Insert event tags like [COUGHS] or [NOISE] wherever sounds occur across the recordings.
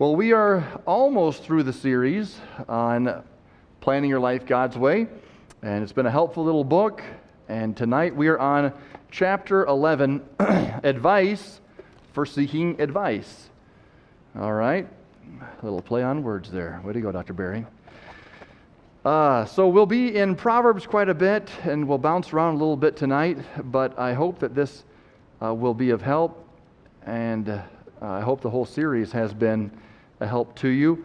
Well, we are almost through the series on planning your life God's way, and it's been a helpful little book. And tonight we are on chapter 11 [CLEARS THROAT] Advice for Seeking Advice. All right, a little play on words there. Way to go, Dr. Barry. Uh, so we'll be in Proverbs quite a bit, and we'll bounce around a little bit tonight, but I hope that this uh, will be of help, and uh, I hope the whole series has been a help to you.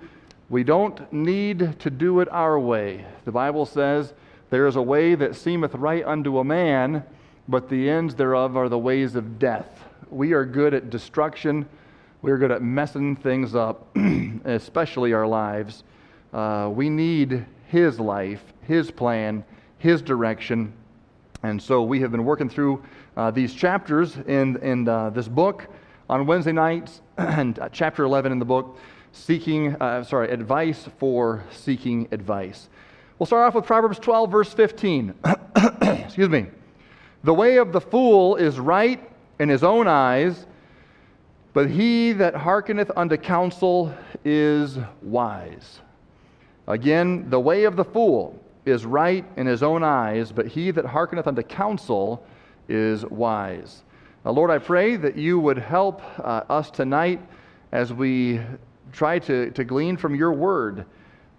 We don't need to do it our way. The Bible says, There is a way that seemeth right unto a man, but the ends thereof are the ways of death. We are good at destruction. We are good at messing things up, [CLEARS THROAT] especially our lives. Uh, we need His life, His plan, His direction. And so we have been working through uh, these chapters in, in uh, this book on Wednesday nights, [CLEARS THROAT] and uh, chapter 11 in the book seeking, uh, sorry, advice for seeking advice. We'll start off with Proverbs 12, verse 15. [COUGHS] Excuse me. The way of the fool is right in his own eyes, but he that hearkeneth unto counsel is wise. Again, the way of the fool is right in his own eyes, but he that hearkeneth unto counsel is wise. Now, Lord, I pray that you would help uh, us tonight as we try to, to glean from your word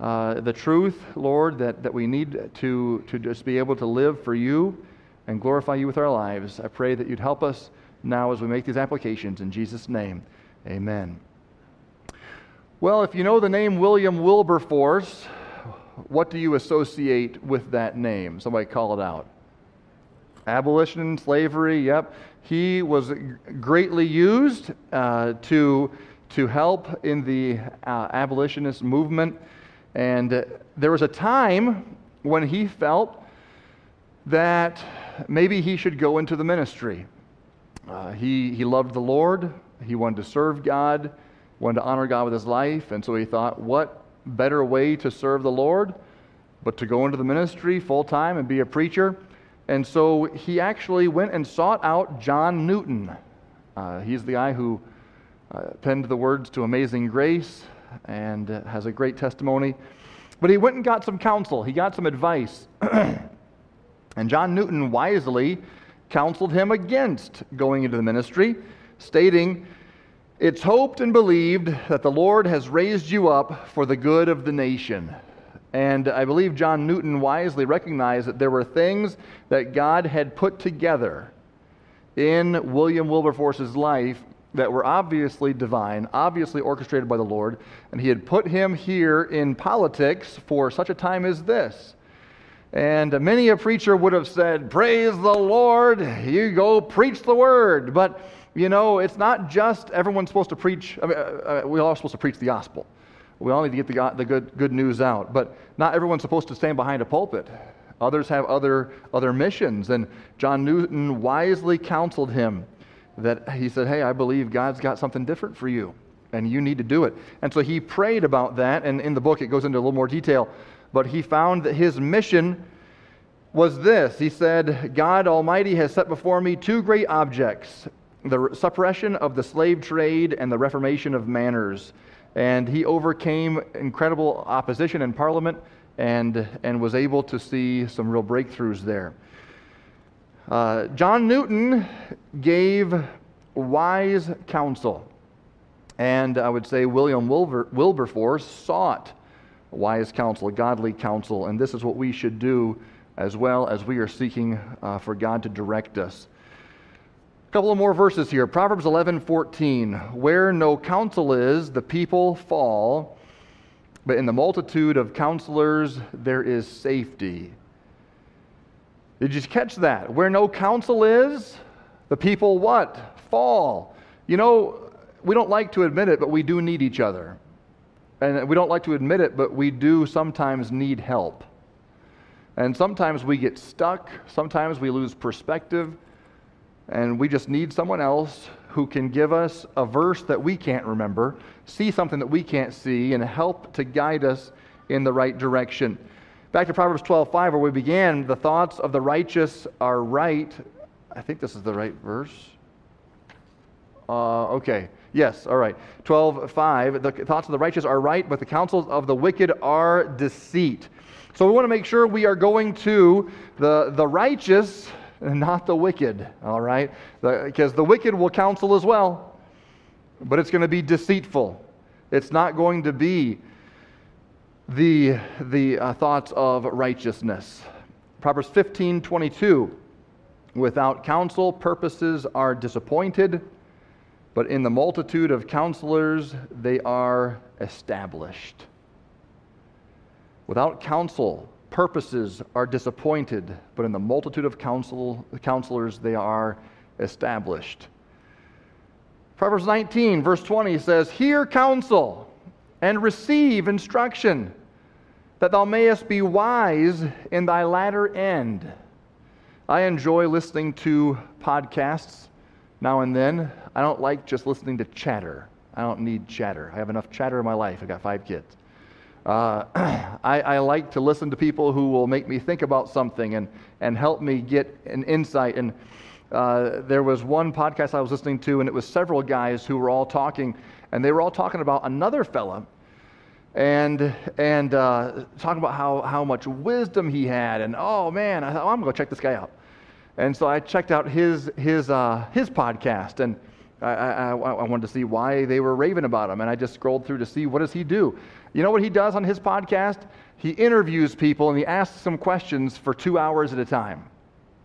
uh, the truth, Lord, that, that we need to, to just be able to live for you and glorify you with our lives. I pray that you'd help us now as we make these applications. In Jesus' name, amen. Well, if you know the name William Wilberforce, what do you associate with that name? Somebody call it out. Abolition, slavery, yep. He was greatly used uh, to to help in the uh, abolitionist movement. And uh, there was a time when he felt that maybe he should go into the ministry. Uh, he, he loved the Lord, he wanted to serve God, wanted to honor God with his life, and so he thought, what better way to serve the Lord but to go into the ministry full time and be a preacher? And so he actually went and sought out John Newton. Uh, he's the guy who uh, penned the words to Amazing Grace and uh, has a great testimony. But he went and got some counsel, he got some advice. [CLEARS THROAT] and John Newton wisely counseled him against going into the ministry, stating, It's hoped and believed that the Lord has raised you up for the good of the nation. And I believe John Newton wisely recognized that there were things that God had put together in William Wilberforce's life that were obviously divine, obviously orchestrated by the Lord, and he had put him here in politics for such a time as this. And many a preacher would have said, Praise the Lord, you go preach the word. But, you know, it's not just everyone's supposed to preach, I mean, uh, uh we're all supposed to preach the gospel. We all need to get the, the good, good news out. But not everyone's supposed to stand behind a pulpit. Others have other, other missions. And John Newton wisely counseled him that he said, Hey, I believe God's got something different for you, and you need to do it. And so he prayed about that, and in the book it goes into a little more detail. But he found that his mission was this He said, God Almighty has set before me two great objects the suppression of the slave trade and the reformation of manners. And he overcame incredible opposition in Parliament and, and was able to see some real breakthroughs there. Uh, John Newton gave wise counsel. And I would say William Wilber, Wilberforce sought wise counsel, godly counsel. And this is what we should do as well as we are seeking uh, for God to direct us. A couple of more verses here. Proverbs 11 14. Where no counsel is, the people fall, but in the multitude of counselors there is safety. Did you catch that? Where no counsel is, the people what? Fall. You know, we don't like to admit it, but we do need each other. And we don't like to admit it, but we do sometimes need help. And sometimes we get stuck, sometimes we lose perspective, and we just need someone else who can give us a verse that we can't remember, see something that we can't see, and help to guide us in the right direction. Back to Proverbs 12:5, where we began, the thoughts of the righteous are right. I think this is the right verse. Uh, okay. Yes, all right. 12, 5. The thoughts of the righteous are right, but the counsels of the wicked are deceit. So we want to make sure we are going to the, the righteous and not the wicked, all right? Because the, the wicked will counsel as well, but it's going to be deceitful. It's not going to be the, the uh, thoughts of righteousness. Proverbs 15 22. Without counsel, purposes are disappointed, but in the multitude of counselors, they are established. Without counsel, purposes are disappointed, but in the multitude of counsel, counselors, they are established. Proverbs 19, verse 20 says, Hear counsel and receive instruction, that thou mayest be wise in thy latter end. I enjoy listening to podcasts now and then. I don't like just listening to chatter. I don't need chatter. I have enough chatter in my life. I've got five kids. Uh, [CLEARS THROAT] I, I, like to listen to people who will make me think about something and, and help me get an insight. And uh, there was one podcast I was listening to, and it was several guys who were all talking, and they were all talking about another fella and and uh, talking about how, how much wisdom he had, and oh man, I thought, oh, I'm gonna go check this guy out. And so I checked out his his uh, his podcast, and I, I, I, wanted to see why they were raving about him. And I just scrolled through to see what does he do. You know what he does on his podcast? He interviews people and he asks them questions for two hours at a time.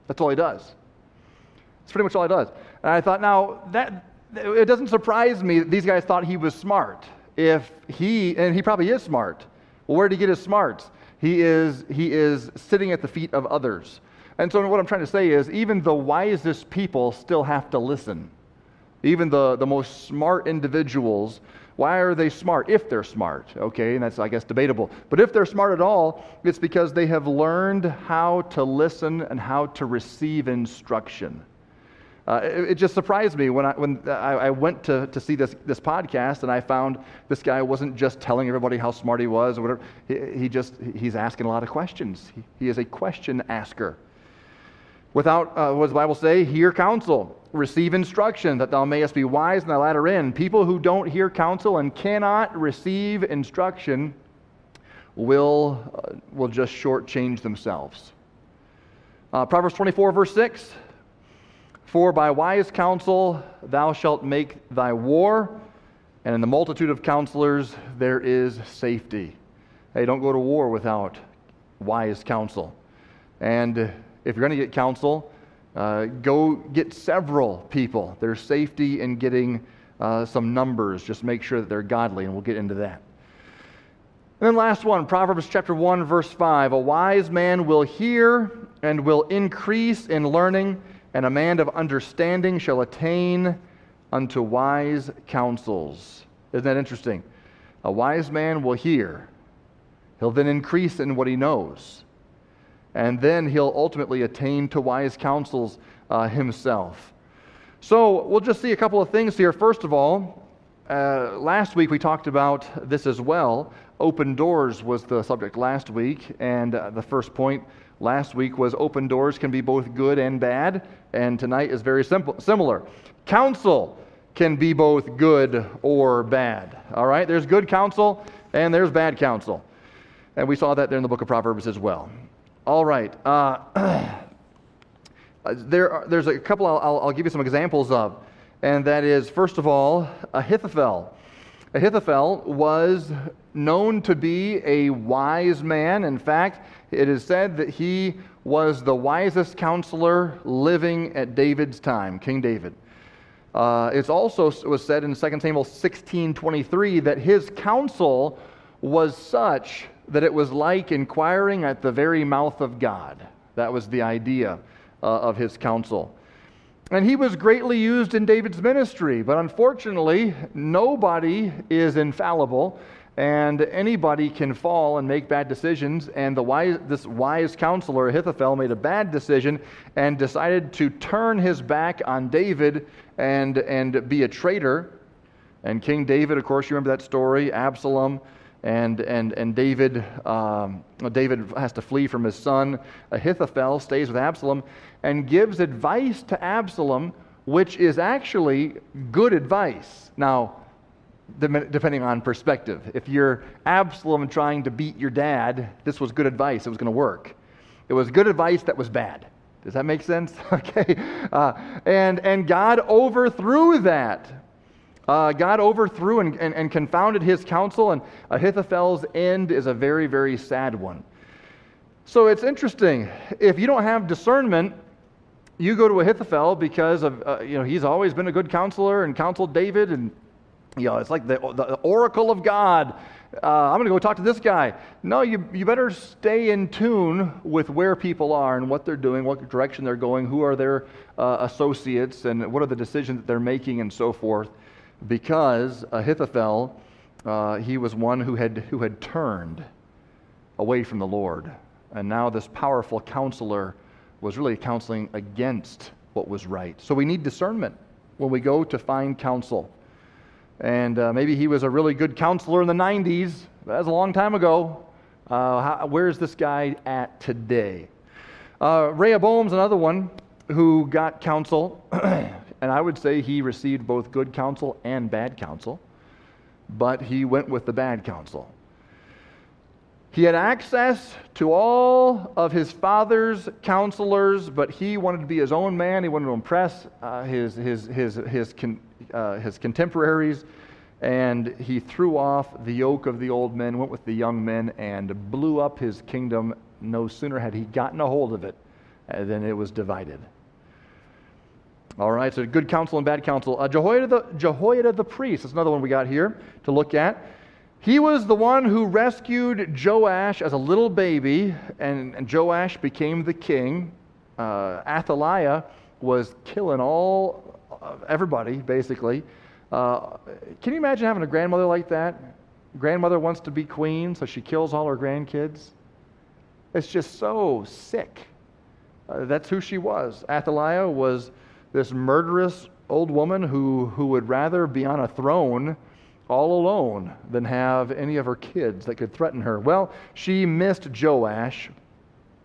That's all he does. That's pretty much all he does. And I thought, now that it doesn't surprise me that these guys thought he was smart if he, and he probably is smart. Well, where did he get his smarts? He is, he is sitting at the feet of others. And so, what I'm trying to say is, even the wisest people still have to listen. Even the, the most smart individuals, why are they smart? If they're smart, okay, and that's, I guess, debatable. But if they're smart at all, it's because they have learned how to listen and how to receive instruction. Uh, it, it, just surprised me when I, when I, went to, to see this, this podcast and I found this guy wasn't just telling everybody how smart he was or whatever. He, he just, he's asking a lot of questions. He, he is a question asker. Without, uh, what does the Bible say? Hear counsel, receive instruction, that thou mayest be wise in the latter end. People who don't hear counsel and cannot receive instruction will, uh, will just shortchange themselves. Uh, Proverbs 24, verse 6 for by wise counsel thou shalt make thy war, and in the multitude of counselors there is safety. Hey, don't go to war without wise counsel. And if you're going to get counsel, uh, go get several people. There's safety in getting uh, some numbers. Just make sure that they're godly, and we'll get into that. And then last one, Proverbs chapter 1, verse 5. A wise man will hear and will increase in learning and a man of understanding shall attain unto wise counsels. Isn't that interesting? A wise man will hear. He'll then increase in what he knows. And then he'll ultimately attain to wise counsels uh, himself. So we'll just see a couple of things here. First of all, uh, last week we talked about this as well. Open doors was the subject last week. And uh, the first point last week was open doors can be both good and bad and tonight is very simple, similar. Counsel can be both good or bad. All right? There's good counsel and there's bad counsel. And we saw that there in the book of Proverbs as well. All right. Uh, [CLEARS THROAT] there are, there's a couple I'll, I'll give you some examples of. And that is, first of all, Ahithophel. Ahithophel was known to be a wise man. In fact, it is said that he was the wisest counselor living at David's time, King David. Uh, it's also it was said in 2 Samuel 16:23 that his counsel was such that it was like inquiring at the very mouth of God. That was the idea uh, of his counsel. And he was greatly used in David's ministry, but unfortunately, nobody is infallible and anybody can fall and make bad decisions. And the wise, this wise counselor, Ahithophel, made a bad decision and decided to turn his back on David and, and be a traitor. And King David, of course, you remember that story, Absalom. And, and, and David, um, David has to flee from his son. Ahithophel stays with Absalom and gives advice to Absalom which is actually good advice. Now, depending on perspective. If you're Absalom trying to beat your dad, this was good advice. It was going to work. It was good advice that was bad. Does that make sense? [LAUGHS] okay. Uh, and, and God overthrew that. Uh, God overthrew and, and, and, confounded his counsel, and Ahithophel's end is a very, very sad one. So it's interesting. If you don't have discernment, you go to Ahithophel because of, uh, you know, he's always been a good counselor and counseled David, and, you know, it's like the, the oracle of God. Uh, I'm going to go talk to this guy. No, you, you better stay in tune with where people are and what they're doing, what direction they're going, who are their uh, associates, and what are the decisions that they're making, and so forth. Because Ahithophel, uh, he was one who had, who had turned away from the Lord. And now this powerful counselor was really counseling against what was right. So we need discernment when we go to find counsel. And uh, maybe he was a really good counselor in the 90s. That was a long time ago. Uh, how, where's this guy at today? Uh, Rehoboam's another one who got counsel, [CLEARS THROAT] and I would say he received both good counsel and bad counsel, but he went with the bad counsel. He had access to all of his father's counselors, but he wanted to be his own man. He wanted to impress uh, his, his, his, his, uh, his contemporaries. And he threw off the yoke of the old men, went with the young men, and blew up his kingdom. No sooner had he gotten a hold of it uh, than it was divided. All right, so good counsel and bad counsel. Uh, Jehoiada, the, Jehoiada the priest, that's another one we got here to look at. He was the one who rescued Joash as a little baby, and, and Joash became the king. Uh, Athaliah was killing all, everybody, basically. Uh, can you imagine having a grandmother like that? Grandmother wants to be queen, so she kills all her grandkids. It's just so sick. Uh, that's who she was. Athaliah was this murderous old woman who, who would rather be on a throne all alone than have any of her kids that could threaten her. Well, she missed Joash,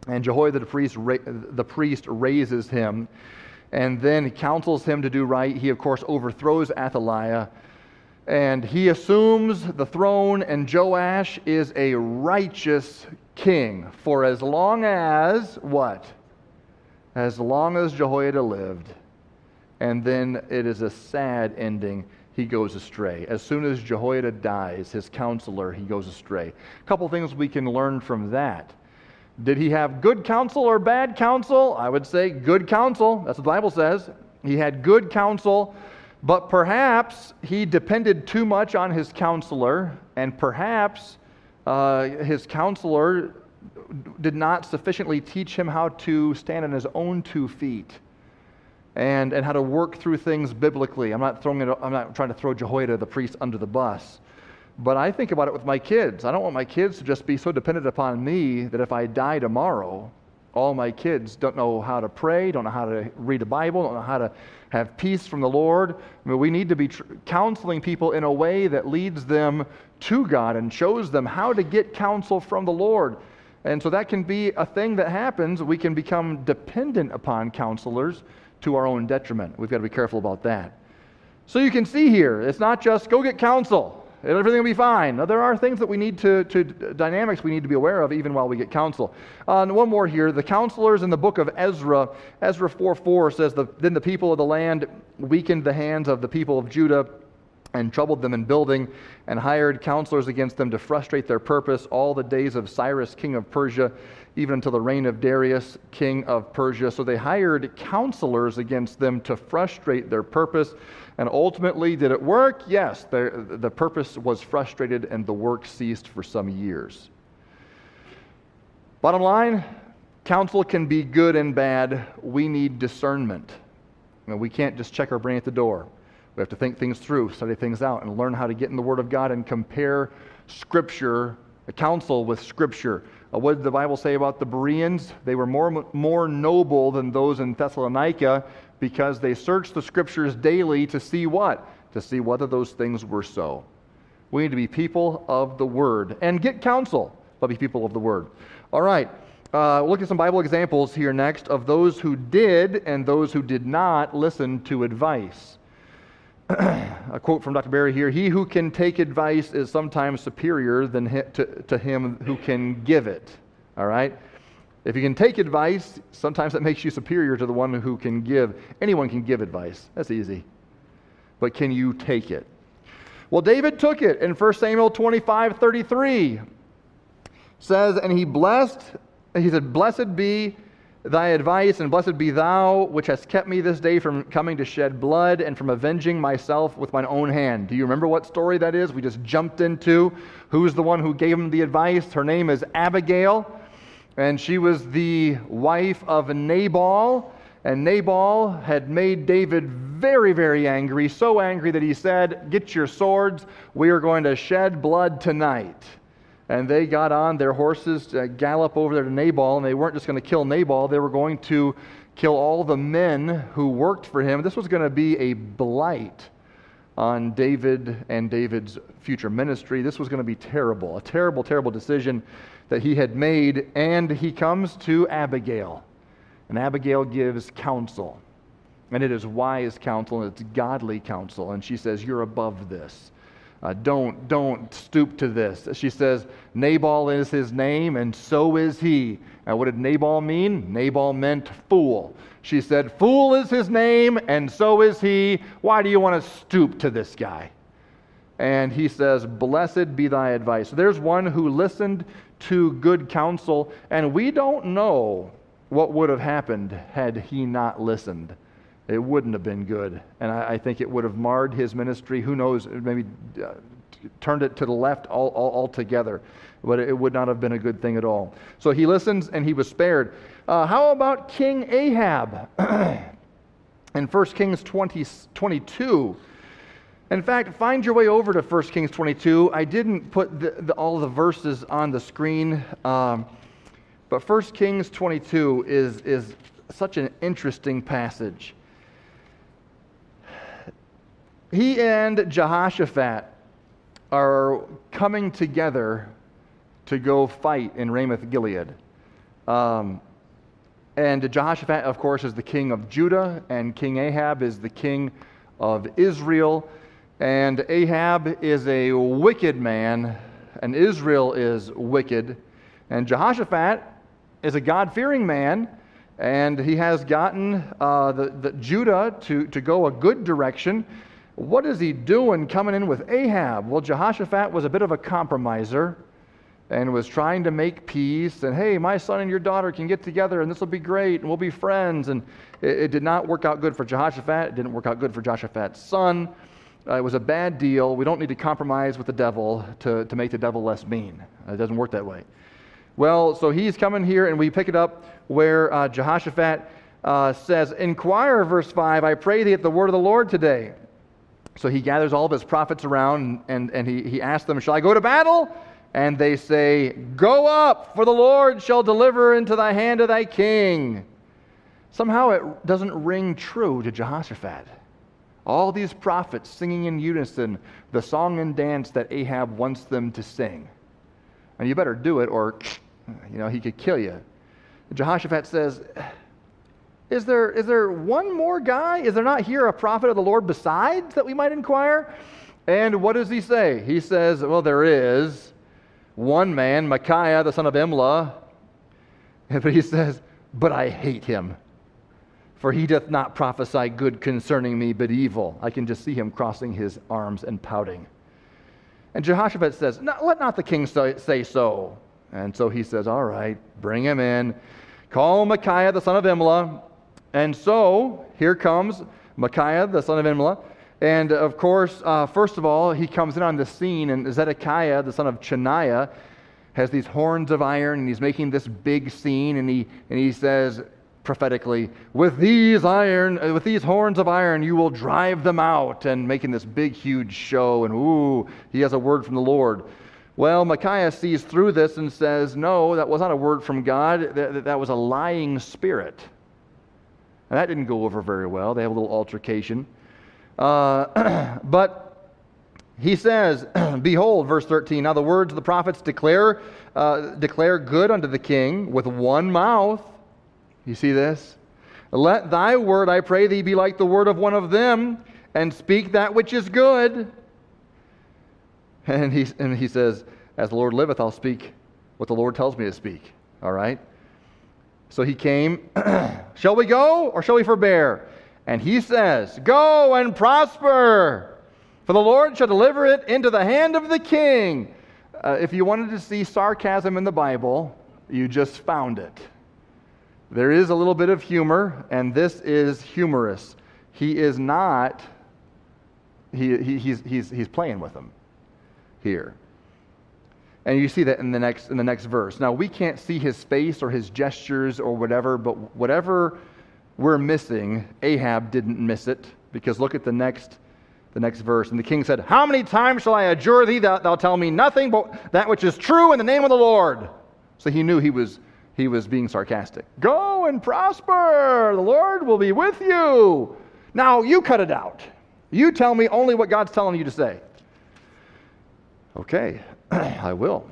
and Jehoiada the priest, the priest raises him and then he counsels him to do right. He, of course, overthrows Athaliah and he assumes the throne, and Joash is a righteous king for as long as what? As long as Jehoiada lived. And then it is a sad ending he goes astray. As soon as Jehoiada dies, his counselor, he goes astray. A couple things we can learn from that. Did he have good counsel or bad counsel? I would say good counsel. That's what the Bible says. He had good counsel, but perhaps he depended too much on his counselor, and perhaps uh, his counselor did not sufficiently teach him how to stand on his own two feet and, and how to work through things biblically. I'm not, throwing it, I'm not trying to throw Jehoiada, the priest, under the bus. But I think about it with my kids. I don't want my kids to just be so dependent upon me that if I die tomorrow, all my kids don't know how to pray, don't know how to read the Bible, don't know how to have peace from the Lord. I mean, we need to be tr- counseling people in a way that leads them to God and shows them how to get counsel from the Lord. And so that can be a thing that happens. We can become dependent upon counselors to our own detriment. We've got to be careful about that. So you can see here, it's not just go get counsel everything will be fine. Now, there are things that we need to, to dynamics we need to be aware of even while we get counsel. Uh, and one more here the counselors in the book of Ezra, Ezra 4 4 says, the, Then the people of the land weakened the hands of the people of Judah and troubled them in building, and hired counselors against them to frustrate their purpose all the days of Cyrus, king of Persia even until the reign of Darius, king of Persia. So they hired counselors against them to frustrate their purpose. And ultimately, did it work? Yes, the, the purpose was frustrated and the work ceased for some years. Bottom line counsel can be good and bad. We need discernment. You know, we can't just check our brain at the door. We have to think things through, study things out, and learn how to get in the Word of God and compare Scripture, counsel with Scripture. Uh, what did the Bible say about the Bereans? They were more, more noble than those in Thessalonica because they searched the scriptures daily to see what? To see whether those things were so. We need to be people of the word and get counsel, but be people of the word. All right. uh, we'll look at some Bible examples here next of those who did and those who did not listen to advice. A quote from Dr. Barry here He who can take advice is sometimes superior than hi- to, to him who can give it. All right? If you can take advice, sometimes that makes you superior to the one who can give. Anyone can give advice, that's easy. But can you take it? Well, David took it in 1 Samuel 25 33. Says, and he blessed, he said, Blessed be thy advice, and blessed be thou, which hast kept me this day from coming to shed blood and from avenging myself with mine own hand. Do you remember what story that is? We just jumped into. Who's the one who gave him the advice? Her name is Abigail, and she was the wife of Nabal. And Nabal had made David very, very angry, so angry that he said, Get your swords, we are going to shed blood tonight. And they got on their horses to gallop over there to Nabal, and they weren't just going to kill Nabal, they were going to kill all the men who worked for him. This was going to be a blight on David and David's future ministry. This was going to be terrible, a terrible, terrible decision that he had made. And he comes to Abigail, and Abigail gives counsel. And it is wise counsel, and it's godly counsel. And she says, You're above this. Uh, don't, don't stoop to this. She says, Nabal is his name, and so is he. And what did Nabal mean? Nabal meant fool. She said, Fool is his name, and so is he. Why do you want to stoop to this guy? And he says, Blessed be thy advice. There's one who listened to good counsel, and we don't know what would have happened had he not listened it wouldn't have been good. And I, I, think it would have marred his ministry. Who knows, maybe uh, turned it to the left all, all, altogether. But it would not have been a good thing at all. So he listens and he was spared. Uh, how about King Ahab? [CLEARS THROAT] in 1 Kings 20, 22. In fact, find your way over to 1 Kings 22. I didn't put the, the, all the verses on the screen, um, but 1 Kings 22 is, is such an interesting passage he and Jehoshaphat are coming together to go fight in Ramoth Gilead. Um, and Jehoshaphat, of course, is the king of Judah, and King Ahab is the king of Israel. And Ahab is a wicked man, and Israel is wicked. And Jehoshaphat is a God fearing man, and he has gotten uh, the, the Judah to, to go a good direction. What is he doing coming in with Ahab? Well, Jehoshaphat was a bit of a compromiser and was trying to make peace. And hey, my son and your daughter can get together and this will be great and we'll be friends. And it, it did not work out good for Jehoshaphat. It didn't work out good for Jehoshaphat's son. Uh, it was a bad deal. We don't need to compromise with the devil to, to make the devil less mean. It doesn't work that way. Well, so he's coming here, and we pick it up where uh, Jehoshaphat uh, says, Inquire, verse 5, I pray thee at the word of the Lord today. So he gathers all of his prophets around and, and he, he asks them, Shall I go to battle? And they say, Go up, for the Lord shall deliver into thy hand of thy king. Somehow it doesn't ring true to Jehoshaphat. All these prophets singing in unison the song and dance that Ahab wants them to sing. And you better do it, or [SNIFFS] you know, he could kill you. Jehoshaphat says, is there, is there one more guy? Is there not here a prophet of the Lord besides that we might inquire? And what does he say? He says, Well, there is one man, Micaiah, the son of Imlah. [LAUGHS] But he says, But I hate him, for he doth not prophesy good concerning me, but evil. I can just see him crossing his arms and pouting. And Jehoshaphat says, Let not the king say so. And so he says, All right, bring him in. Call Micaiah, the son of Imlah. And so here comes Micaiah, the son of Imlah. And of course, uh, first of all, he comes in on the scene, and Zedekiah, the son of Chenaanah, has these horns of iron, and he's making this big scene, and he, and he says prophetically, with these iron, uh, with these horns of iron, you will drive them out, and making this big, huge show, and ooh, he has a word from the Lord. Well, Micaiah sees through this and says, no, that was not a word from God, that, that was a lying spirit. And that didn't go over very well. They have a little altercation. Uh, [CLEARS THROAT] but he says, [CLEARS THROAT] Behold, verse 13, now the words of the prophets declare, uh, declare good unto the king with one mouth. You see this? Let thy word, I pray thee, be like the word of one of them, and speak that which is good. And he, and he says, As the Lord liveth, I'll speak what the Lord tells me to speak. All right? So he came, [CLEARS THROAT] Shall we go or shall we forbear? And he says, Go and prosper, for the Lord shall deliver it into the hand of the king. Uh, if you wanted to see sarcasm in the Bible, you just found it. There is a little bit of humor, and this is humorous. He is not, he, he, he's, he's, he's playing with them here. And you see that in the next in the next verse. Now we can't see his face or his gestures or whatever, but whatever we're missing, Ahab didn't miss it because look at the next the next verse. And the king said, "How many times shall I adjure thee that thou tell me nothing but that which is true in the name of the Lord?" So he knew he was he was being sarcastic. Go and prosper. The Lord will be with you. Now you cut it out. You tell me only what God's telling you to say. Okay, [CLEARS THROAT] I will.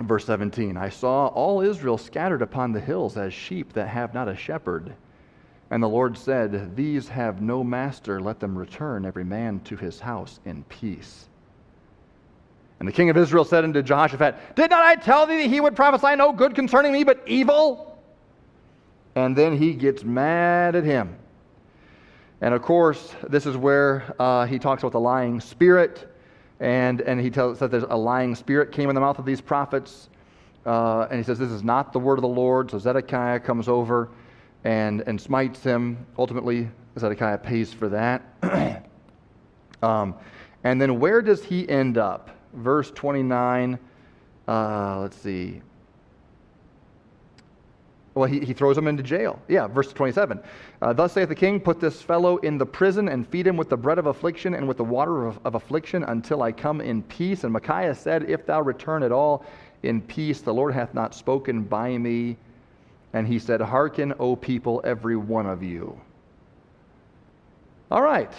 Verse 17 I saw all Israel scattered upon the hills as sheep that have not a shepherd. And the Lord said, These have no master, let them return every man to his house in peace. And the king of Israel said unto Jehoshaphat, Did not I tell thee that he would prophesy no good concerning me, but evil? And then he gets mad at him. And of course, this is where uh, he talks about the lying spirit and, and he tells that there's a lying spirit came in the mouth of these prophets. Uh, and he says, This is not the word of the Lord. So Zedekiah comes over and, and smites him. Ultimately, Zedekiah pays for that. [CLEARS THROAT] um, and then where does he end up? Verse 29. Uh, let's see. Well, he, he throws him into jail. Yeah, verse 27. Uh, Thus saith the king, Put this fellow in the prison and feed him with the bread of affliction and with the water of, of affliction until I come in peace. And Micaiah said, If thou return at all in peace, the Lord hath not spoken by me. And he said, Hearken, O people, every one of you. All right.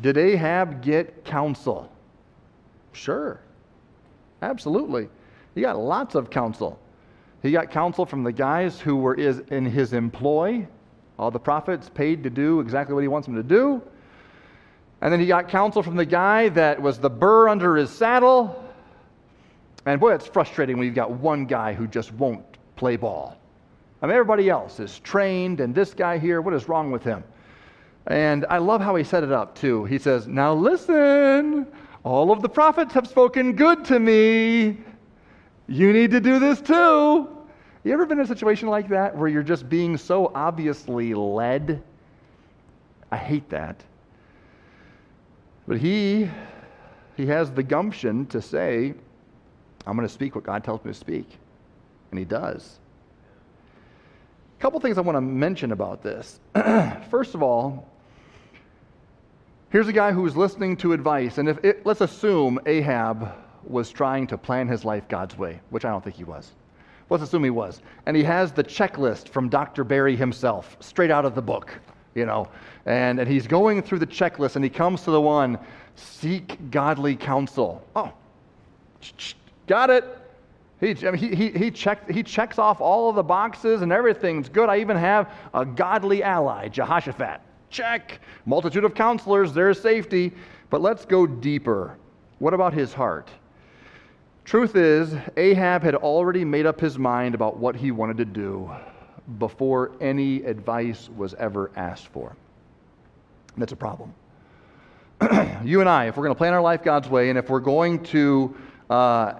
Did Ahab get counsel? Sure. Absolutely. He got lots of counsel. He got counsel from the guys who were in his employ, all the prophets paid to do exactly what he wants them to do. And then he got counsel from the guy that was the burr under his saddle. And boy, it's frustrating when you've got one guy who just won't play ball. I mean, everybody else is trained, and this guy here, what is wrong with him? And I love how he set it up, too. He says, Now listen, all of the prophets have spoken good to me. You need to do this too. You ever been in a situation like that where you're just being so obviously led? I hate that. But he he has the gumption to say, I'm going to speak what God tells me to speak. And he does. A couple things I want to mention about this. [CLEARS THROAT] First of all, here's a guy who was listening to advice, and if it, let's assume Ahab was trying to plan his life God's way, which I don't think he was. Let's assume he was. And he has the checklist from Dr. Barry himself, straight out of the book, you know. And, and he's going through the checklist and he comes to the one seek godly counsel. Oh, got it. He, I mean, he, he, he, checked, he checks off all of the boxes and everything's good. I even have a godly ally, Jehoshaphat. Check. Multitude of counselors, there's safety. But let's go deeper. What about his heart? Truth is, Ahab had already made up his mind about what he wanted to do before any advice was ever asked for. That's a problem. [CLEARS THROAT] you and I, if we're going to plan our life God's way, and if we're going to uh,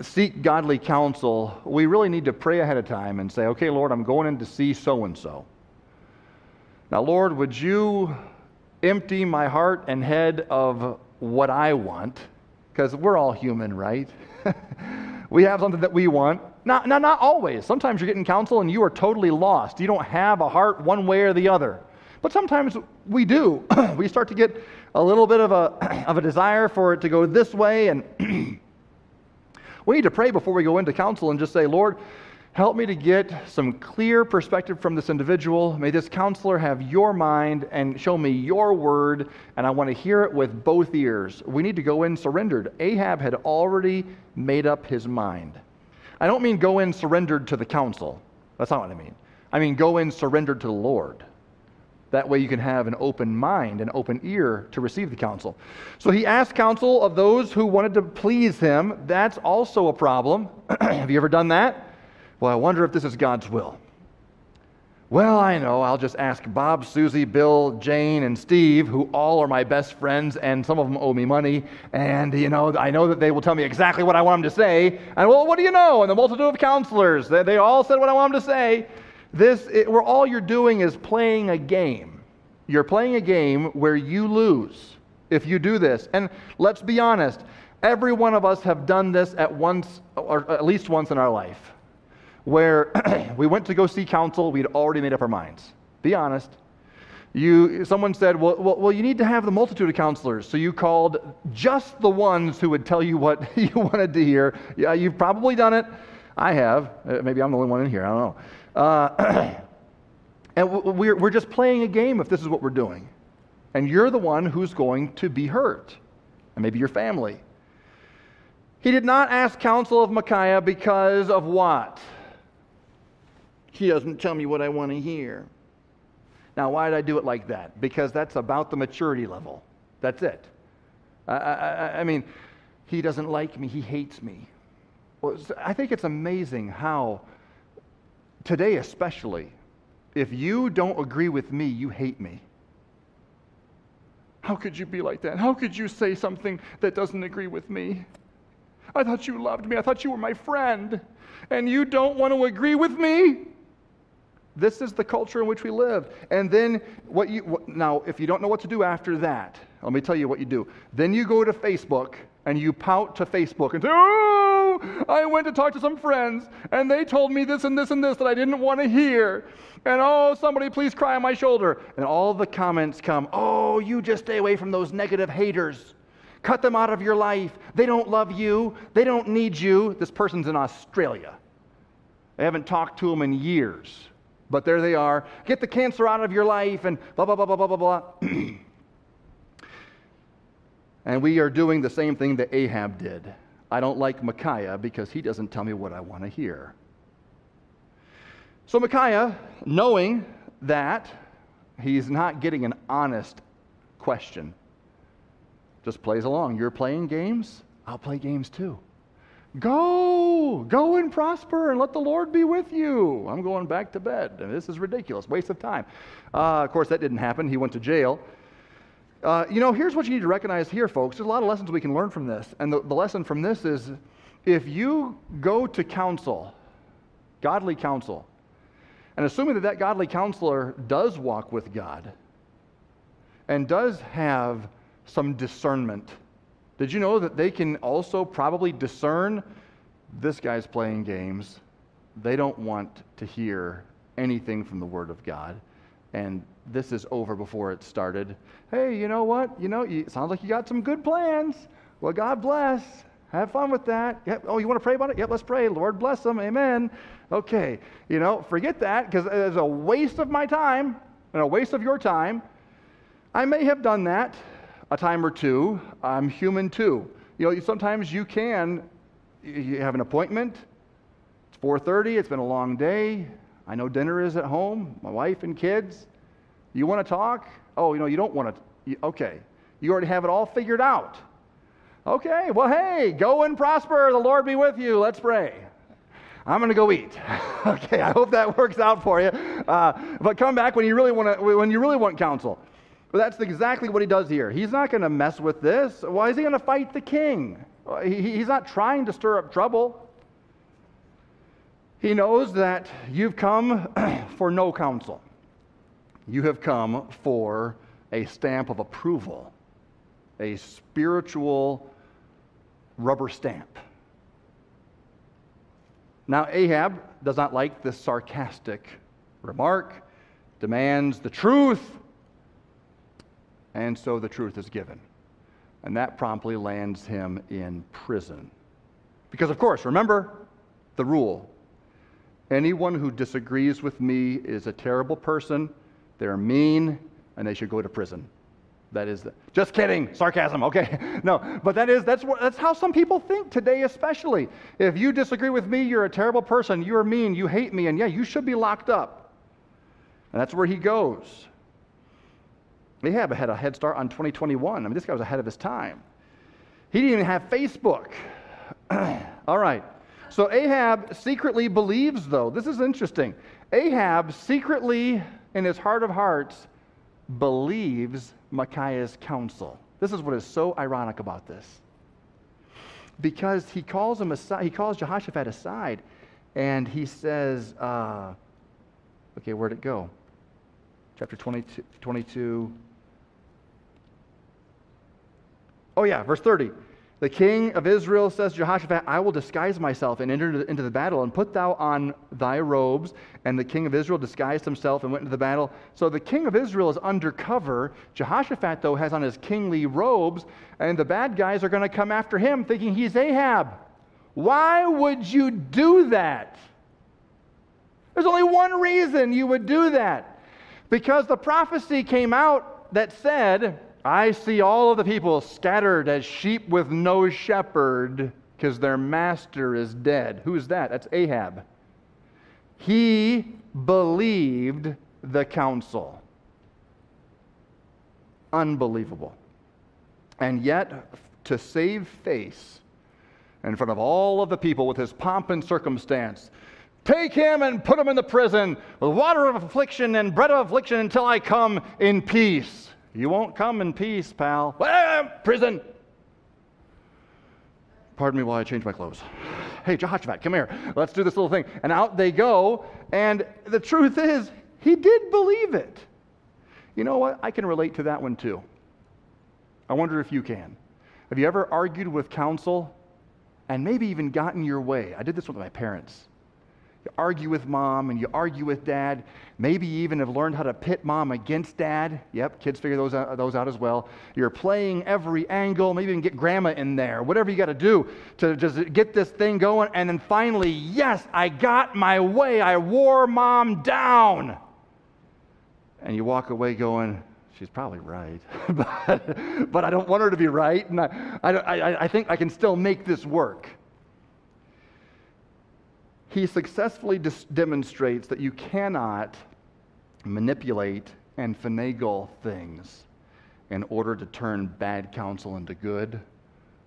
seek godly counsel, we really need to pray ahead of time and say, okay, Lord, I'm going in to see so and so. Now, Lord, would you empty my heart and head of what I want? Because we're all human, right? [LAUGHS] [LAUGHS] we have something that we want. Not, not, not always. Sometimes you're getting counsel and you are totally lost. You don't have a heart one way or the other. But sometimes we do. [CLEARS THROAT] we start to get a little bit of a, [CLEARS THROAT] of a desire for it to go this way. And [CLEARS THROAT] we need to pray before we go into counsel and just say, Lord, Help me to get some clear perspective from this individual. May this counselor have your mind and show me your word, and I want to hear it with both ears. We need to go in surrendered. Ahab had already made up his mind. I don't mean go in surrendered to the council. That's not what I mean. I mean go in surrendered to the Lord. That way you can have an open mind, an open ear to receive the counsel. So he asked counsel of those who wanted to please him. That's also a problem. [CLEARS THROAT] have you ever done that? Well, I wonder if this is God's will. Well, I know. I'll just ask Bob, Susie, Bill, Jane, and Steve, who all are my best friends, and some of them owe me money. And, you know, I know that they will tell me exactly what I want them to say. And, well, what do you know? And the multitude of counselors, they, they all said what I want them to say. This, it, where all you're doing is playing a game. You're playing a game where you lose if you do this. And let's be honest, every one of us have done this at once, or at least once in our life where [CLEARS THROAT] we went to go see counsel, we'd already made up our minds. Be honest. You, someone said, well, well, well, you need to have the multitude of counselors. So you called just the ones who would tell you what [LAUGHS] you wanted to hear. Yeah, you've probably done it. I have. Uh, maybe I'm the only one in here. I don't know. Uh, [CLEARS THROAT] and we're, we're just playing a game if this is what we're doing. And you're the one who's going to be hurt. And maybe your family. He did not ask counsel of Micaiah because of what? He doesn't tell me what I want to hear. Now, why did I do it like that? Because that's about the maturity level. That's it. I, I, I mean, he doesn't like me, he hates me. Well, I think it's amazing how, today especially, if you don't agree with me, you hate me. How could you be like that? How could you say something that doesn't agree with me? I thought you loved me. I thought you were my friend. And you don't want to agree with me? This is the culture in which we live. And then what you now if you don't know what to do after that, let me tell you what you do. Then you go to Facebook and you pout to Facebook and say, "Oh, I went to talk to some friends and they told me this and this and this that I didn't want to hear." And oh, somebody please cry on my shoulder. And all the comments come, "Oh, you just stay away from those negative haters." Cut them out of your life. They don't love you. They don't need you. This person's in Australia. I haven't talked to them in years. But there they are. Get the cancer out of your life and blah, blah, blah, blah, blah, blah, blah. [CLEARS THROAT] and we are doing the same thing that Ahab did. I don't like Micaiah because he doesn't tell me what I want to hear. So Micaiah, knowing that he's not getting an honest question, just plays along. You're playing games, I'll play games too. Go, go and prosper and let the Lord be with you. I'm going back to bed. And this is ridiculous, waste of time. Uh, of course, that didn't happen. He went to jail. Uh, you know, here's what you need to recognize here, folks. There's a lot of lessons we can learn from this. And the, the lesson from this is if you go to counsel, godly counsel, and assuming that that godly counselor does walk with God and does have some discernment, did you know that they can also probably discern this guy's playing games? They don't want to hear anything from the Word of God. And this is over before it started. Hey, you know what? You know, it sounds like you got some good plans. Well, God bless. Have fun with that. Yep. Oh, you want to pray about it? Yep, let's pray. Lord bless them. Amen. Okay. You know, forget that because it's a waste of my time and a waste of your time. I may have done that a time or two. I'm human too. You know, sometimes you can, you have an appointment. It's 4:30. It's been a long day. I know dinner is at home. My wife and kids. You want to talk? Oh, you know, you don't want to. Okay, you already have it all figured out. Okay, well, hey, go and prosper. The Lord be with you. Let's pray. I'm going to go eat. [LAUGHS] okay, I hope that [LAUGHS] works out for you. Uh, but come back when you really want to. When you really want counsel. But that's exactly what he does here. He's not going to mess with this. Why is he going to fight the king? He's not trying to stir up trouble. He knows that you've come [CLEARS THROAT] for no counsel. You have come for a stamp of approval, a spiritual rubber stamp. Now, Ahab does not like this sarcastic remark, demands the truth and so the truth is given. And that promptly lands him in prison. Because, of course, remember the rule Anyone who disagrees with me is a terrible person, they're mean, and they should go to prison. That is the, just kidding, sarcasm. Okay, [LAUGHS] no, but that is that's what, that's how some people think today, especially. If you disagree with me, you're a terrible person. You're mean. You hate me, and yeah, you should be locked up. And that's where he goes. Ahab had a head start on 2021. I mean, this guy was ahead of his time. He didn't even have Facebook. [CLEARS THROAT] All right. So Ahab secretly believes, though. This is interesting. Ahab secretly, in his heart of hearts, believes Micaiah's counsel. This is what is so ironic about this. Because he calls him aside, he calls Jehoshaphat aside, and he says, uh, okay, where'd it go? Chapter 22, 22. Oh, yeah, verse 30. The king of Israel says Jehoshaphat, I will disguise myself and enter into the battle, and put thou on thy robes. And the king of Israel disguised himself and went into the battle. So the king of Israel is undercover. Jehoshaphat, though, has on his kingly robes, and the bad guys are going to come after him thinking he's Ahab. Why would you do that? There's only one reason you would do that. Because the prophecy came out that said, I see all of the people scattered as sheep with no shepherd because their master is dead. Who is that? That's Ahab. He believed the counsel. Unbelievable. And yet, to save face in front of all of the people with his pomp and circumstance, take him and put him in the prison with water of affliction and bread of affliction until I come in peace. You won't come in peace, pal. Well, prison. Pardon me while I change my clothes. Hey, Jehoshaphat, come here. Let's do this little thing. And out they go. And the truth is, he did believe it. You know what? I can relate to that one too. I wonder if you can. Have you ever argued with counsel and maybe even gotten your way? I did this with my parents. You argue with mom and you argue with dad. Maybe you even have learned how to pit mom against dad. Yep, kids figure those out, those out as well. You're playing every angle, maybe even get grandma in there, whatever you got to do to just get this thing going. And then finally, yes, I got my way. I wore mom down. And you walk away going, she's probably right. [LAUGHS] but, but I don't want her to be right. And I, I, I think I can still make this work he successfully dis- demonstrates that you cannot manipulate and finagle things in order to turn bad counsel into good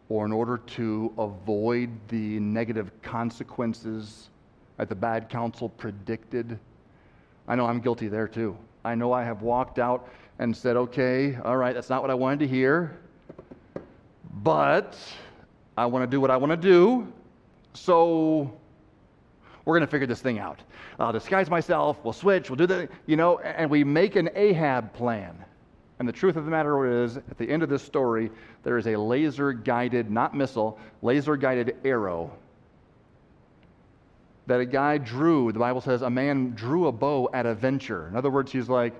or in order to avoid the negative consequences that the bad counsel predicted. I know I'm guilty there too. I know I have walked out and said, okay, all right, that's not what I wanted to hear, but I want to do what I want to do. So we're going to figure this thing out. I'll disguise myself, we'll switch, we'll do the, you know, and we make an Ahab plan. And the truth of the matter is, at the end of this story, there is a laser guided, not missile, laser guided arrow that a guy drew. The Bible says a man drew a bow at a venture. In other words, he's like,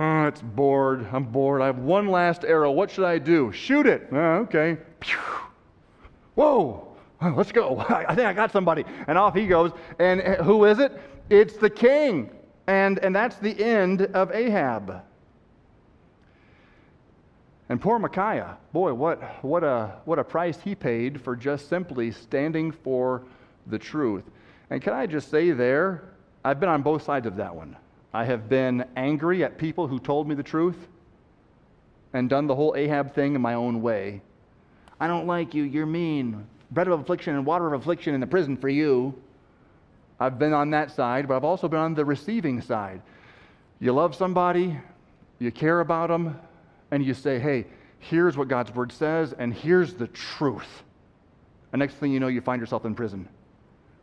oh, it's bored. I'm bored. I have one last arrow. What should I do? Shoot it. Oh, okay. Whoa oh, let's go. [LAUGHS] I think I got somebody. And off he goes. And who is it? It's the king. And, and that's the end of Ahab. And poor Micaiah, boy, what, what, a, what a price he paid for just simply standing for the truth. And can I just say there, I've been on both sides of that one. I have been angry at people who told me the truth and done the whole Ahab thing in my own way. I don't like you, you're mean bread of affliction and water of affliction in the prison for you. I've been on that side, but I've also been on the receiving side. You love somebody, you care about them, and you say, hey, here's what God's word says, and here's the truth. And next thing you know, you find yourself in prison.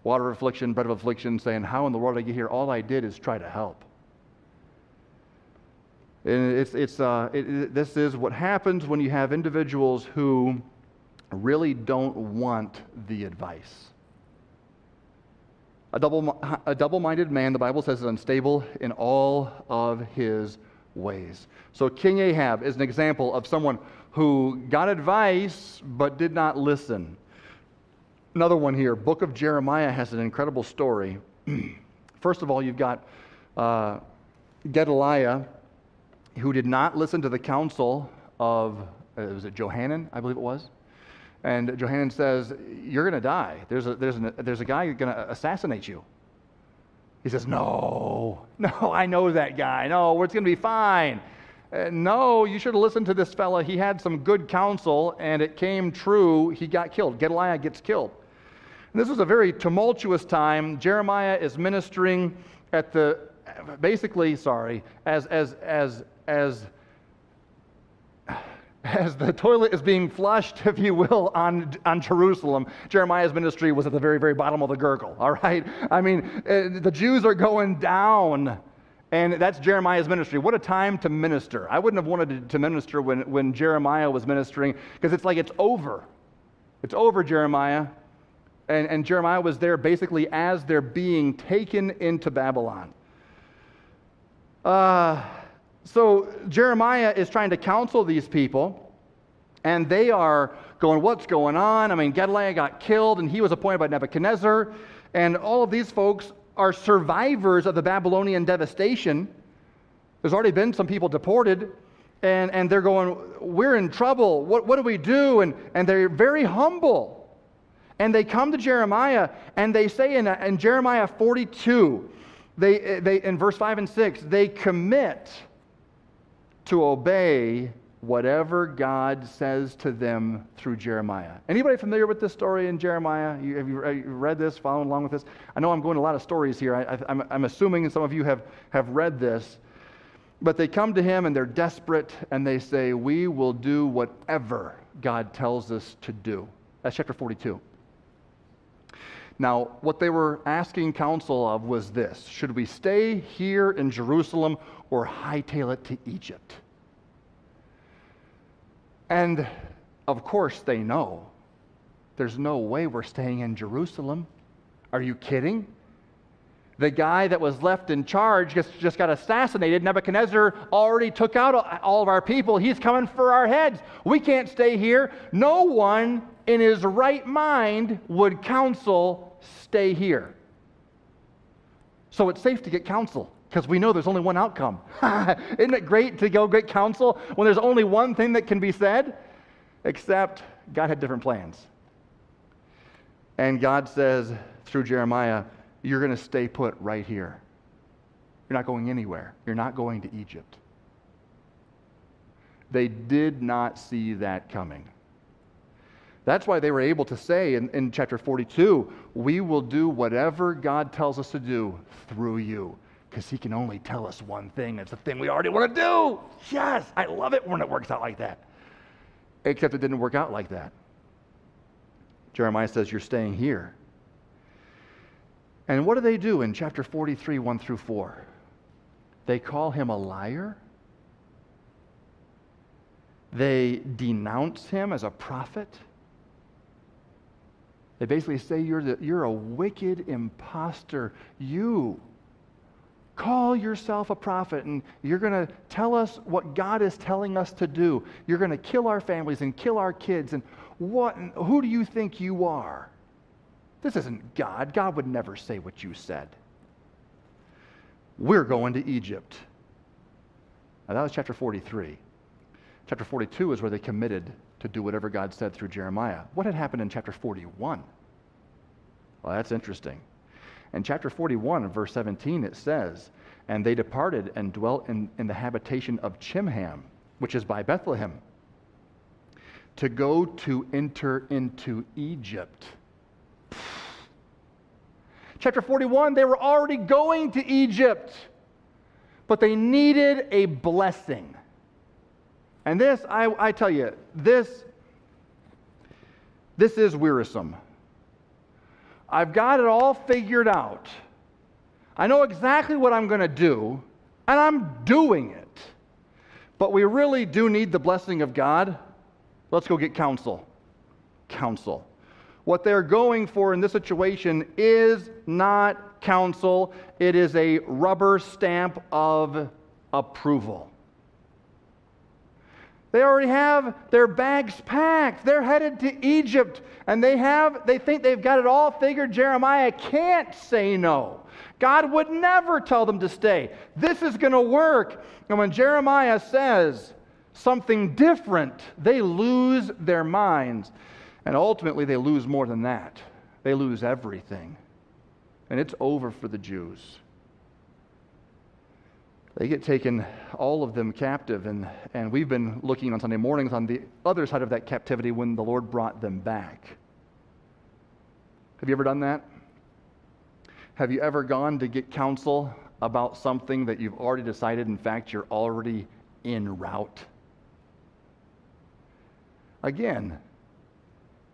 Water of affliction, bread of affliction, saying, How in the world did get here? All I did is try to help. And it's, it's, uh, it, it, this is what happens when you have individuals who really don't want the advice. A double, a double-minded man, the Bible says, is unstable in all of his ways. So King Ahab is an example of someone who got advice but did not listen. Another one here, Book of Jeremiah has an incredible story. [CLEARS THROAT] First of all, you've got uh, Gedaliah, who did not listen to the counsel of, uh, was it Johanan, I believe it was? And Johanan says, You're going to die. There's a, there's, an, there's a guy going to assassinate you. He says, No, [LAUGHS] no, I know that guy. No, it's going to be fine. Uh, no, you should have listened to this fella. He had some good counsel, and it came true. He got killed. Gedaliah gets killed. And this was a very tumultuous time. Jeremiah is ministering at the, basically, sorry, as, as, as, as as the toilet is being flushed, [LAUGHS] if you will, on, on Jerusalem, Jeremiah's ministry was at the very, very bottom of the gurgle, all right? I mean, uh, the Jews are going down, and that's Jeremiah's ministry. What a time to minister. I wouldn't have wanted to minister when, when Jeremiah was ministering, because it's like it's over. It's over, Jeremiah. And, and Jeremiah was there basically as they're being taken into Babylon. Uh, so Jeremiah is trying to counsel these people, and they are going, What's going on? I mean, Gedaliah got killed, and he was appointed by Nebuchadnezzar, and all of these folks are survivors of the Babylonian devastation. There's already been some people deported, and, and they're going, We're in trouble. What, what do we do? And, and they're very humble. And they come to Jeremiah, and they say in, in Jeremiah 42, they, they, in verse 5 and 6, they commit to obey whatever God says to them through Jeremiah. Anybody familiar with this story in Jeremiah? You, have, you, read this, following along with this? I know I'm going a lot of stories here. I, am assuming some of you have, have read this. But they come to him and they're desperate and they say, We will do whatever God tells us to do. That's chapter 42. Now, what they were asking counsel of was this Should we stay here in Jerusalem or hightail it to Egypt? And of course, they know. There's no way we're staying in Jerusalem. Are you kidding? The guy that was left in charge just, just got assassinated. Nebuchadnezzar already took out all of our people. He's coming for our heads. We can't stay here. No one in his right mind would counsel stay here. So it's safe to get counsel because we know there's only one outcome. [LAUGHS] Isn't it great to go get counsel when there's only one thing that can be said? Except God had different plans. And God says through Jeremiah, You're going to stay put right here. You're not going anywhere. You're not going to Egypt. They did not see that coming. That's why they were able to say in, in chapter 42, We will do whatever God tells us to do through you because he can only tell us one thing. It's the thing we already want to do. Yes, I love it when it works out like that. Except it didn't work out like that. Jeremiah says, You're staying here. And what do they do in chapter 43, 1 through 4? They call him a liar. They denounce him as a prophet. They basically say, You're, the, you're a wicked impostor. You Call yourself a prophet and you're going to tell us what God is telling us to do. You're going to kill our families and kill our kids. And what, who do you think you are? This isn't God. God would never say what you said. We're going to Egypt. Now, that was chapter 43. Chapter 42 is where they committed to do whatever God said through Jeremiah. What had happened in chapter 41? Well, that's interesting. In chapter 41, verse 17, it says, And they departed and dwelt in, in the habitation of Chimham, which is by Bethlehem, to go to enter into Egypt. [SIGHS] Chapter 41, they were already going to Egypt, but they needed a blessing. And this, I, I tell you, this, this is wearisome. I've got it all figured out. I know exactly what I'm going to do, and I'm doing it. But we really do need the blessing of God. Let's go get counsel. Counsel. What they're going for in this situation is not counsel, it is a rubber stamp of approval. They already have their bags packed. They're headed to Egypt and they have they think they've got it all figured. Jeremiah can't say no. God would never tell them to stay. This is going to work. And when Jeremiah says something different, they lose their minds. And ultimately, they lose more than that. They lose everything. And it's over for the Jews. They get taken, all of them captive. And, and we've been looking on Sunday mornings on the other side of that captivity when the Lord brought them back. Have you ever done that? Have you ever gone to get counsel about something that you've already decided, in fact, you're already en route? Again,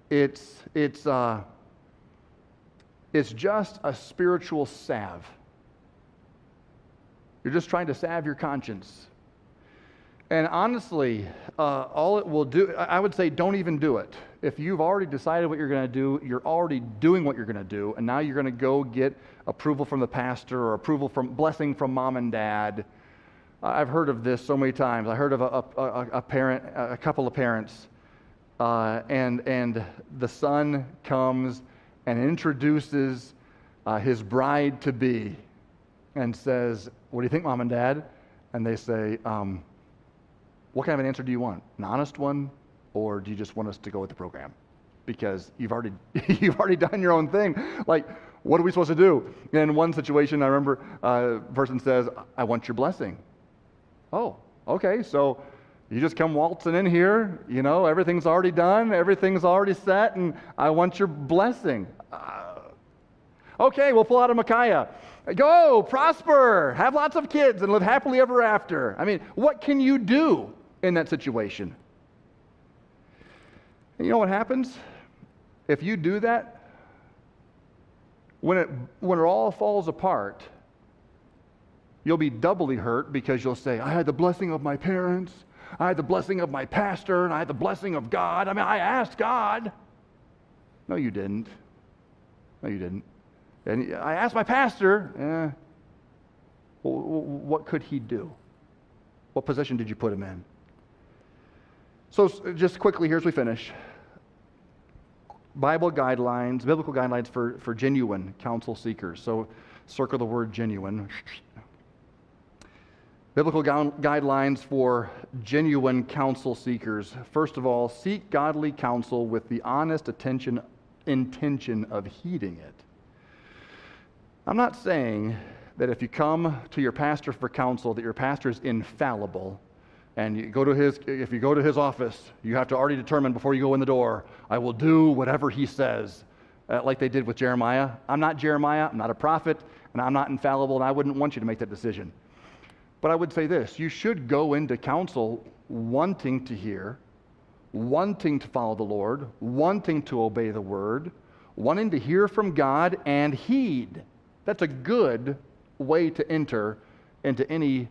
it's, it's, uh, it's just a spiritual salve. You're just trying to salve your conscience. And honestly, uh, all it will do, I would say, don't even do it. If you've already decided what you're going to do, you're already doing what you're going to do, and now you're going to go get approval from the pastor or approval from blessing from mom and dad. I've heard of this so many times. I heard of a, a, a parent, a couple of parents, uh, and, and the son comes and introduces uh, his bride to be and says, What do you think, mom and dad? And they say, um, What kind of an answer do you want? An honest one, or do you just want us to go with the program? Because you've already, [LAUGHS] you've already done your own thing. Like, what are we supposed to do? In one situation, I remember uh, a person says, I want your blessing. Oh, okay. So you just come waltzing in here, you know, everything's already done, everything's already set, and I want your blessing. Uh, okay, we'll pull out a Micaiah. Go, prosper, have lots of kids, and live happily ever after. I mean, what can you do in that situation? And you know what happens? If you do that, when it, when it all falls apart, you'll be doubly hurt because you'll say, I had the blessing of my parents, I had the blessing of my pastor, and I had the blessing of God. I mean, I asked God. No, you didn't. No, you didn't. And I asked my pastor, eh, what could he do? What position did you put him in? So, just quickly, here's we finish. Bible guidelines, biblical guidelines for, for genuine counsel seekers. So, circle the word genuine. Biblical gu- guidelines for genuine counsel seekers. First of all, seek godly counsel with the honest attention, intention of heeding it. I'm not saying that if you come to your pastor for counsel, that your pastor is infallible. And you go to his, if you go to his office, you have to already determine before you go in the door, I will do whatever he says, uh, like they did with Jeremiah. I'm not Jeremiah, I'm not a prophet, and I'm not infallible, and I wouldn't want you to make that decision. But I would say this you should go into counsel wanting to hear, wanting to follow the Lord, wanting to obey the word, wanting to hear from God and heed. That's a good way to enter into any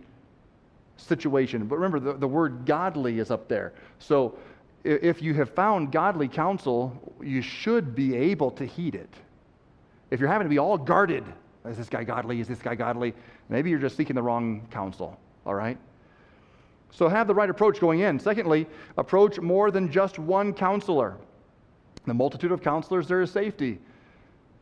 situation. But remember, the, the word godly is up there. So if you have found godly counsel, you should be able to heed it. If you're having to be all guarded, is this guy godly? Is this guy godly? Maybe you're just seeking the wrong counsel, all right? So have the right approach going in. Secondly, approach more than just one counselor. The multitude of counselors, there is safety.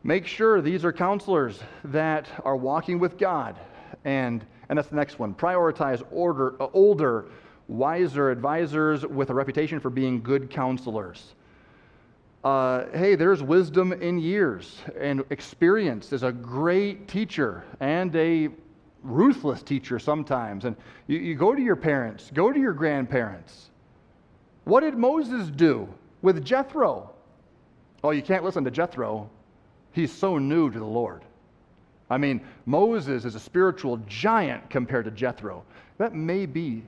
Make sure these are counselors that are walking with God. And, and that's the next one. Prioritize order, uh, older, wiser advisors with a reputation for being good counselors. Uh, hey, there's wisdom in years, and experience is a great teacher and a ruthless teacher sometimes. And you, you go to your parents, go to your grandparents. What did Moses do with Jethro? Oh, you can't listen to Jethro He's so new to the Lord. I mean, Moses is a spiritual giant compared to Jethro. That may be,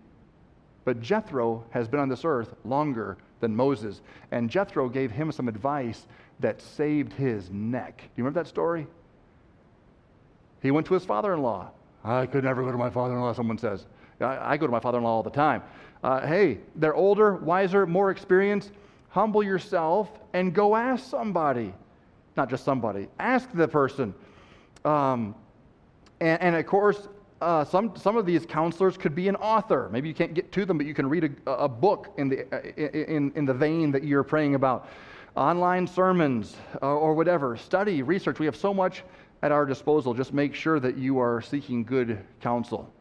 but Jethro has been on this earth longer than Moses. And Jethro gave him some advice that saved his neck. Do you remember that story? He went to his father in law. I could never go to my father in law, someone says. I, I, go to my father in law all the time. Uh, hey, they're older, wiser, more experienced. Humble yourself and go ask somebody not just somebody. Ask the person. Um, and, and, of course, uh, some, some of these counselors could be an author. Maybe you can't get to them, but you can read a, a book in the, in, in the vein that you're praying about. Online sermons uh, or whatever. Study, research. We have so much at our disposal. Just make sure that you are seeking good counsel.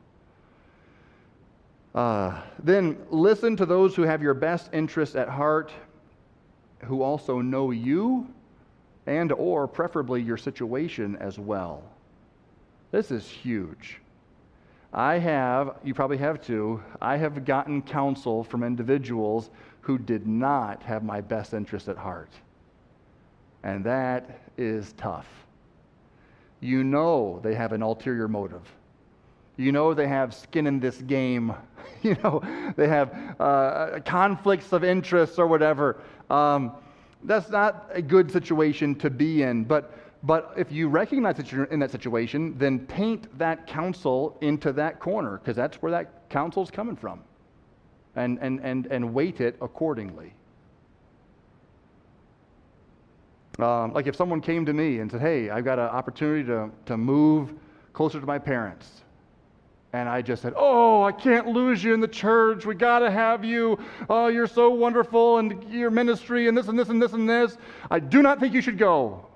Uh, then listen to those who have your best interests at heart, who also know you and or preferably your situation as well. This is huge. I have, you probably have too, I have gotten counsel from individuals who did not have my best interest at heart. And that is tough. You know they have an ulterior motive. You know they have skin in this game. [LAUGHS] you know they have uh, conflicts of interests or whatever. Um, that's not a good situation to be in. But but if you recognize that you're in that situation, then paint that counsel into that corner because that's where that counsel is coming from. And, and, and, and weight it accordingly. Um, like if someone came to me and said, Hey, I've got an opportunity to, to move closer to my parents. And I just said, Oh, I can't lose you in the church. We got to have you. Oh, you're so wonderful and your ministry and this and this and this and this. I do not think you should go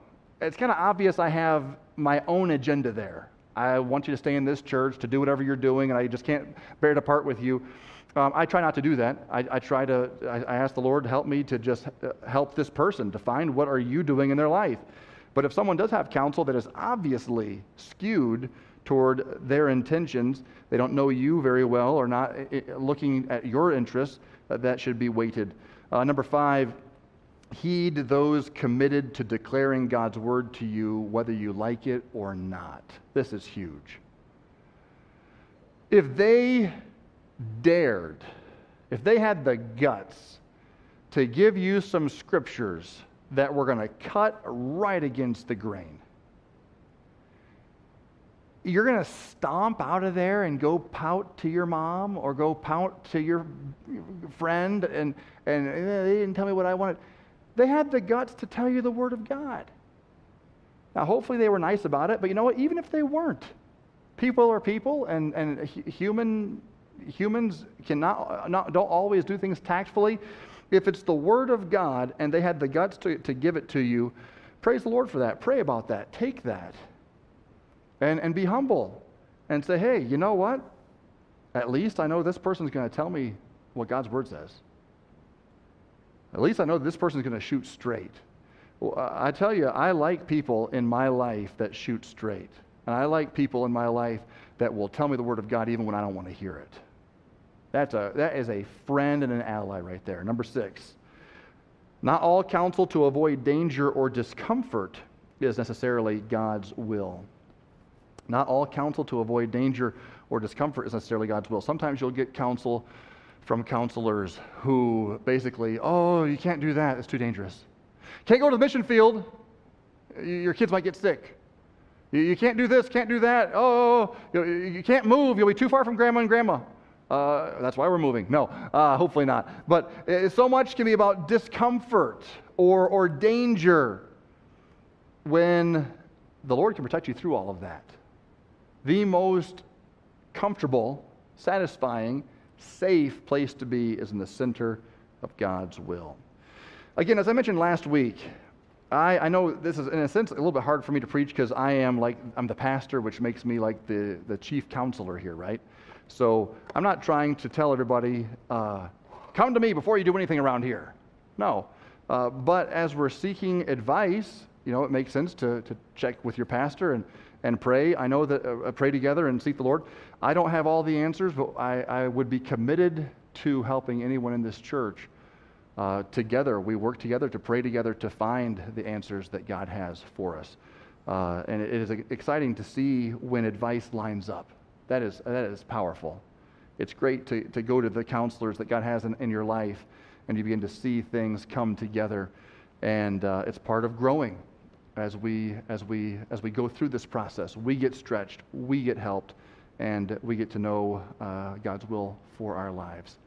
it's kind of obvious I have my own agenda there. I want you to stay in this church to do whatever you're doing, and I just can't bear to part with you. Um, I try not to do that. I, I try to, I, I, ask the Lord to help me to just uh, help this person to find what are you doing in their life. But if someone does have counsel that is obviously skewed toward their intentions, they don't know you very well or not uh, uh, looking at your interests, uh, that should be weighted. Uh, number five, heed those committed to declaring God's word to you, whether you like it or not. This is huge. If they dared, if they had the guts to give you some scriptures that were going to cut right against the grain, you're going to stomp out of there and go pout to your mom or go pout to your friend and, and eh, they didn't tell me what I wanted they had the guts to tell you the Word of God. Now, hopefully, they were nice about it, but you know what? Even if they weren't, people are people, and, and human, humans cannot, not, don't always do things tactfully. If it's the Word of God and they had the guts to, to give it to you, praise the Lord for that. Pray about that. Take that. And, and be humble and say, hey, you know what? At least I know this person's going to tell me what God's Word says. At least I know this person's going to shoot straight. Well, I tell you, I like people in my life that shoot straight. And I like people in my life that will tell me the Word of God even when I don't want to hear it. That's a, that is a friend and an ally right there. Number six, not all counsel to avoid danger or discomfort is necessarily God's will. Not all counsel to avoid danger or discomfort is necessarily God's will. Sometimes you'll get counsel from counselors who basically, oh, you can't do that, it's too dangerous. Can't go to the mission field, your kids might get sick. You can't do this, can't do that. Oh, you can't move, you'll be too far from grandma and grandma. Uh, that's why we're moving. No, uh, hopefully not. But so much can be about discomfort or, or danger when the Lord can protect you through all of that. The most comfortable, satisfying, safe place to be is in the center of God's will. Again, as I mentioned last week, I, I know this is, in a sense, a little bit hard for me to preach because I am like, I'm the pastor, which makes me like the, the chief counselor here, right? So I'm not trying to tell everybody, uh, come to me before you do anything around here. No. Uh, but as we're seeking advice, you know, it makes sense to, to check with your pastor and, and pray. I know that uh, pray together and seek the Lord. I don't have all the answers, but I, I would be committed to helping anyone in this church. Uh, together, we work together to pray together to find the answers that God has for us. Uh, and it is exciting to see when advice lines up. That is, that is powerful. It's great to, to go to the counselors that God has in, in your life and you begin to see things come together. And uh, it's part of growing as we, as, we, as we go through this process. We get stretched, we get helped, and we get to know uh, God's will for our lives.